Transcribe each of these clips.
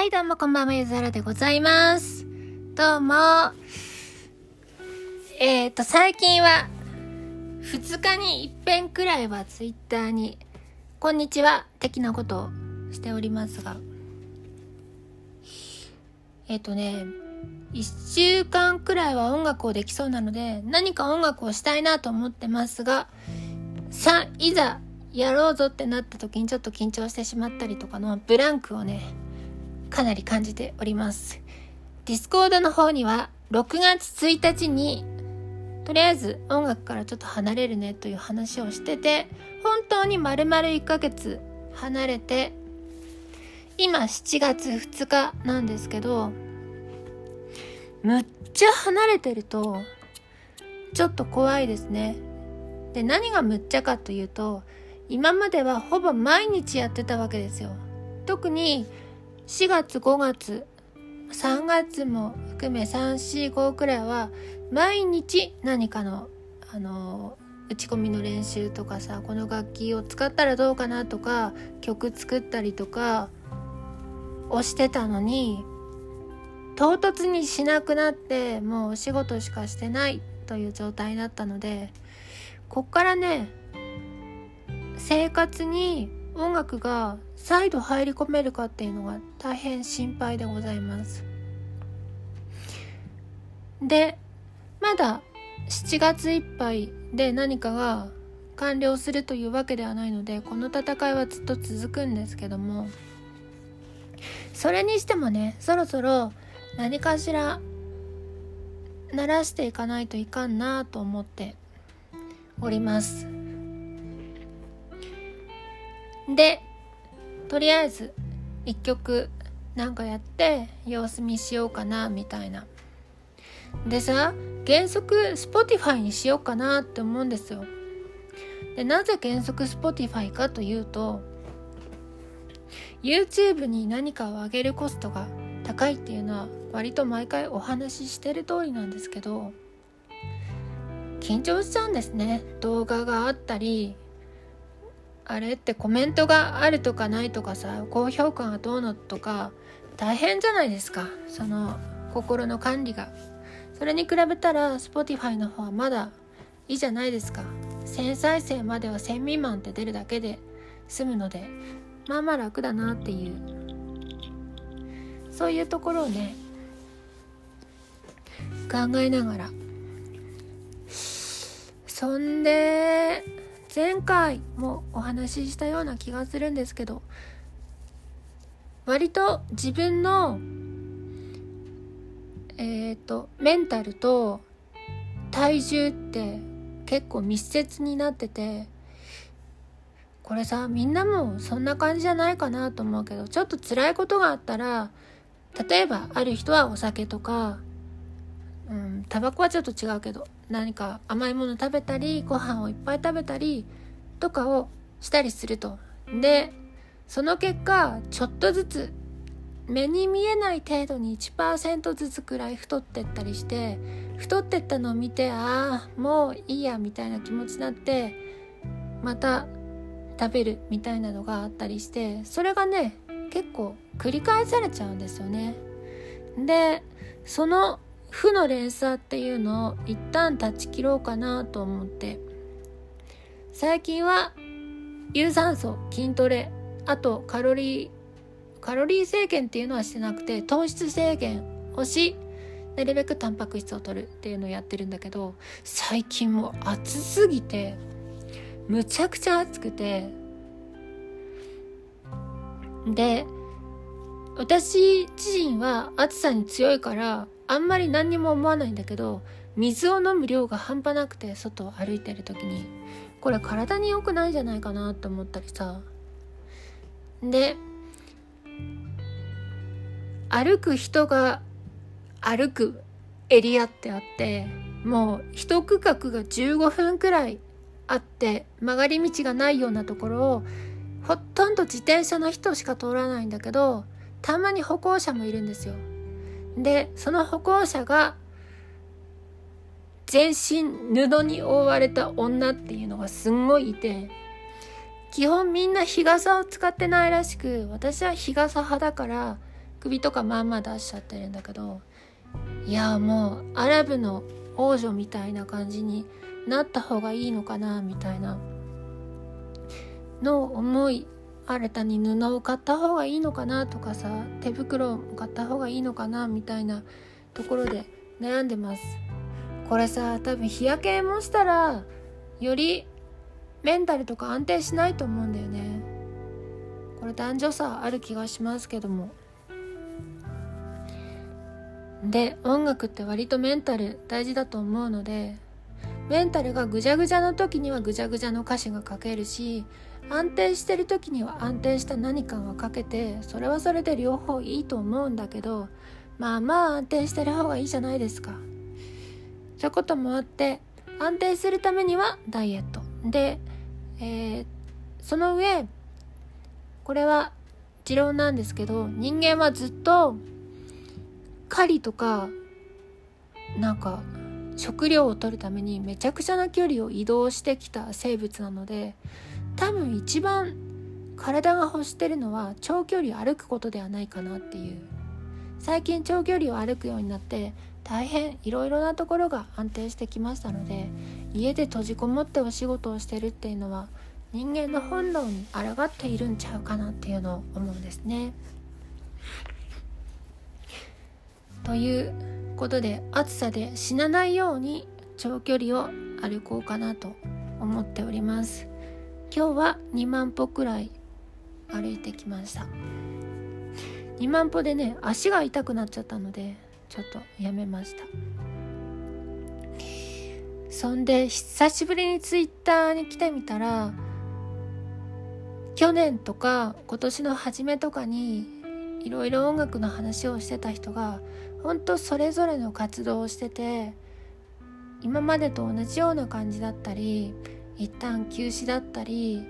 はい、どうもこんばんは、ゆずらでございます。どうも。えっ、ー、と、最近は、2日に一遍くらいはツイッターに、こんにちは、的なことをしておりますが、えっ、ー、とね、1週間くらいは音楽をできそうなので、何か音楽をしたいなと思ってますが、さ、いざ、やろうぞってなった時にちょっと緊張してしまったりとかのブランクをね、かなり感じております。 Discord の方には6月1日にとりあえず音楽からちょっと離れるねという話をしてて本当に丸々1ヶ月離れて今7月2日なんですけどむっちゃ離れてるとちょっと怖いですね。で何がむっちゃかというと今まではほぼ毎日やってたわけですよ。特に4月5月3月も含め345くらいは毎日何かのあの打ち込みの練習とかさこの楽器を使ったらどうかなとか曲作ったりとかをしてたのに唐突にしなくなってもうお仕事しかしてないという状態だったのでこっからね生活に音楽が再度入り込めるかっていうのが大変心配でございます。でまだ7月いっぱいで何かが完了するというわけではないのでこの戦いはずっと続くんですけども。それにしてもねそろそろ何かしら鳴らしていかないといかんなと思っております。でとりあえず一曲なんかやって様子見しようかなみたいな。でさ原則 Spotify にしようかなって思うんですよ。でなぜ原則 Spotify かというと YouTube に何かを上げるコストが高いっていうのは割と毎回お話ししてる通りなんですけど緊張しちゃうんですね。動画があったりあれってコメントがあるとかないとかさ高評価がどうのとか大変じゃないですか。その心の管理が。それに比べたら Spotify の方はまだいいじゃないですか。1000再生までは1000未満って出るだけで済むのでまあまあ楽だなっていう。そういうところをね考えながら。そんで前回もお話ししたような気がするんですけど割と自分のえっ、ー、とメンタルと体重って結構密接になっててこれさみんなもそんな感じじゃないかなと思うけどちょっと辛いことがあったら例えばある人はお酒とかうんタバコはちょっと違うけど何か甘いもの食べたりご飯をいっぱい食べたりとかをしたりすると。でその結果ちょっとずつ目に見えない程度に1%ずつくらい太ってったりして太ってったのを見てああもういいやみたいな気持ちになってまた食べるみたいなのがあったりしてそれがね結構繰り返されちゃうんですよね。でその負の連鎖っていうのを一旦断ち切ろうかなと思って。最近は有酸素筋トレあとカロリーカロリー制限っていうのはしてなくて糖質制限をしなるべくタンパク質を取るっていうのをやってるんだけど最近もう暑すぎてむちゃくちゃ暑くて。で私自身は暑さに強いからあんまり何にも思わないんだけど水を飲む量が半端なくて外を歩いてる時にこれ体に良くないんじゃないかなと思ったりさで歩く人が歩くエリアってあってもう一区画が15分くらいあって曲がり道がないようなところをほとんど自転車の人しか通らないんだけどたまに歩行者もいるんですよ。でその歩行者が全身布に覆われた女っていうのがすんごいいて基本みんな日傘を使ってないらしく私は日傘派だから首とかまあま出しちゃってるんだけどいやもうアラブの王女みたいな感じになった方がいいのかなみたいなの思い新たに布を買った方がいいのかなとかさ手袋を買った方がいいのかなみたいなところで悩んでます。これさ多分日焼けもしたらよりメンタルとか安定しないと思うんだよね。これ男女差ある気がしますけども。で音楽って割とメンタル大事だと思うのでメンタルがぐじゃぐじゃの時にはぐじゃぐじゃの歌詞が書けるし安定してる時には安定した何かが書けてそれはそれで両方いいと思うんだけどまあまあ安定してる方がいいじゃないですか。そういうこともあって安定するためにはダイエット。で、えー、その上これは持論なんですけど人間はずっと狩りとかなんか食料を取るためにめちゃくちゃな距離を移動してきた生物なので多分一番体が欲してるのは長距離歩くことではないかなっていう最近長距離を歩くようになって大変いろいろなところが安定してきましたので家で閉じこもってお仕事をしてるっていうのは人間の本能に抗っているんちゃうかなっていうのを思うんですね。ということで暑さで死なないように長距離を歩こうかなと思っております今日は2万歩くらい歩いてきました。2万歩でね足が痛くなっちゃったのでちょっとやめました。そんで久しぶりにツイッターに来てみたら去年とか今年の初めとかにいろいろ音楽の話をしてた人が本当それぞれの活動をしてて今までと同じような感じだったり一旦休止だったり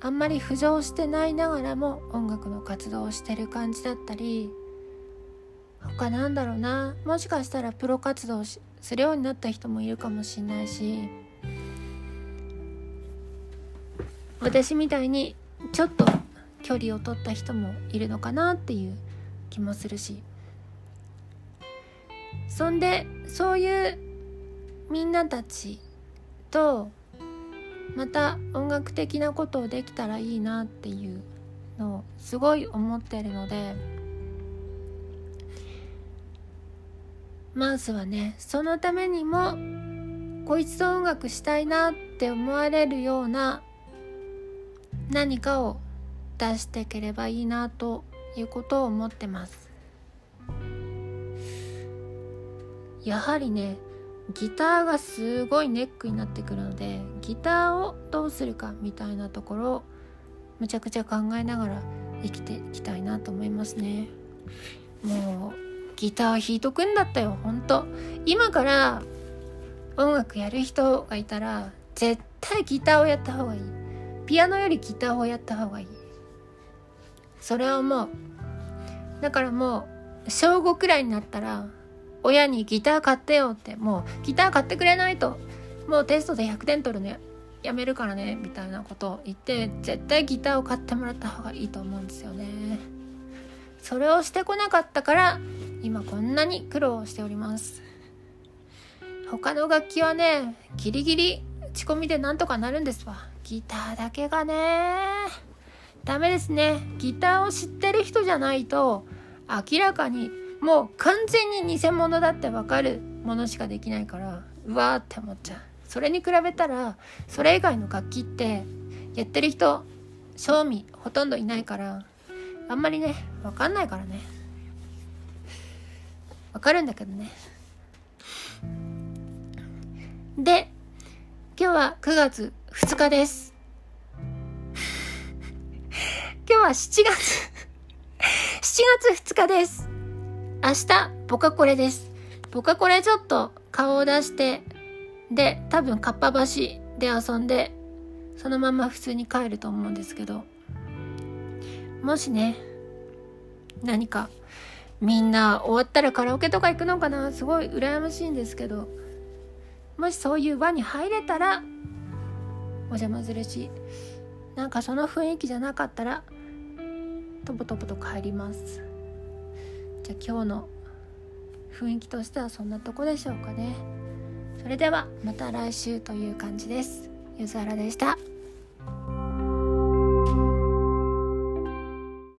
あんまり浮上してないながらも音楽の活動をしてる感じだったり他なんだろうなもしかしたらプロ活動するようになった人もいるかもしんないし私みたいにちょっと距離を取った人もいるのかなっていう気もするし。そんでそういうみんなたちとまた音楽的なことをできたらいいなっていうのをすごい思ってるのでまずはねそのためにもこいつと音楽したいなって思われるような何かを出していければいいなということを思ってます。やはりねギターがすごいネックになってくるのでギターをどうするかみたいなところをむちゃくちゃ考えながら生きていきたいなと思いますね。もうギター弾いとくんだったよほんと。今から音楽やる人がいたら絶対ギターをやった方がいい。ピアノよりギターをやった方がいい。それはもうだからもう小5くらいになったら親にギター買ってよってもうギター買ってくれないと。もうテストで100点取るね。やめるからね。みたいなことを言って絶対ギターを買ってもらった方がいいと思うんですよね。それをしてこなかったから今こんなに苦労しております。他の楽器はねギリギリ打ち込みでなんとかなるんですわ。ギターだけがね。ダメですね。ギターを知ってる人じゃないと明らかにもう完全に偽物だってわかるものしかできないからうわーって思っちゃう。それに比べたらそれ以外の楽器ってやってる人賞味ほとんどいないからあんまりねわかんないからね。わかるんだけどね。で今日は9月2日です。今日は7月。7月2日です。明日、ポカコレです。ポカコレちょっと顔を出して、で、多分かっぱ橋で遊んで、そのまま普通に帰ると思うんですけど、もしね、何か、みんな終わったらカラオケとか行くのかな？すごい羨ましいんですけど、もしそういう輪に入れたら、お邪魔するし、なんかその雰囲気じゃなかったら、とぼとぼと帰ります。じゃあ今日の雰囲気としてはそんなとこでしょうかね。それではまた来週という感じです。ゆずはらでした。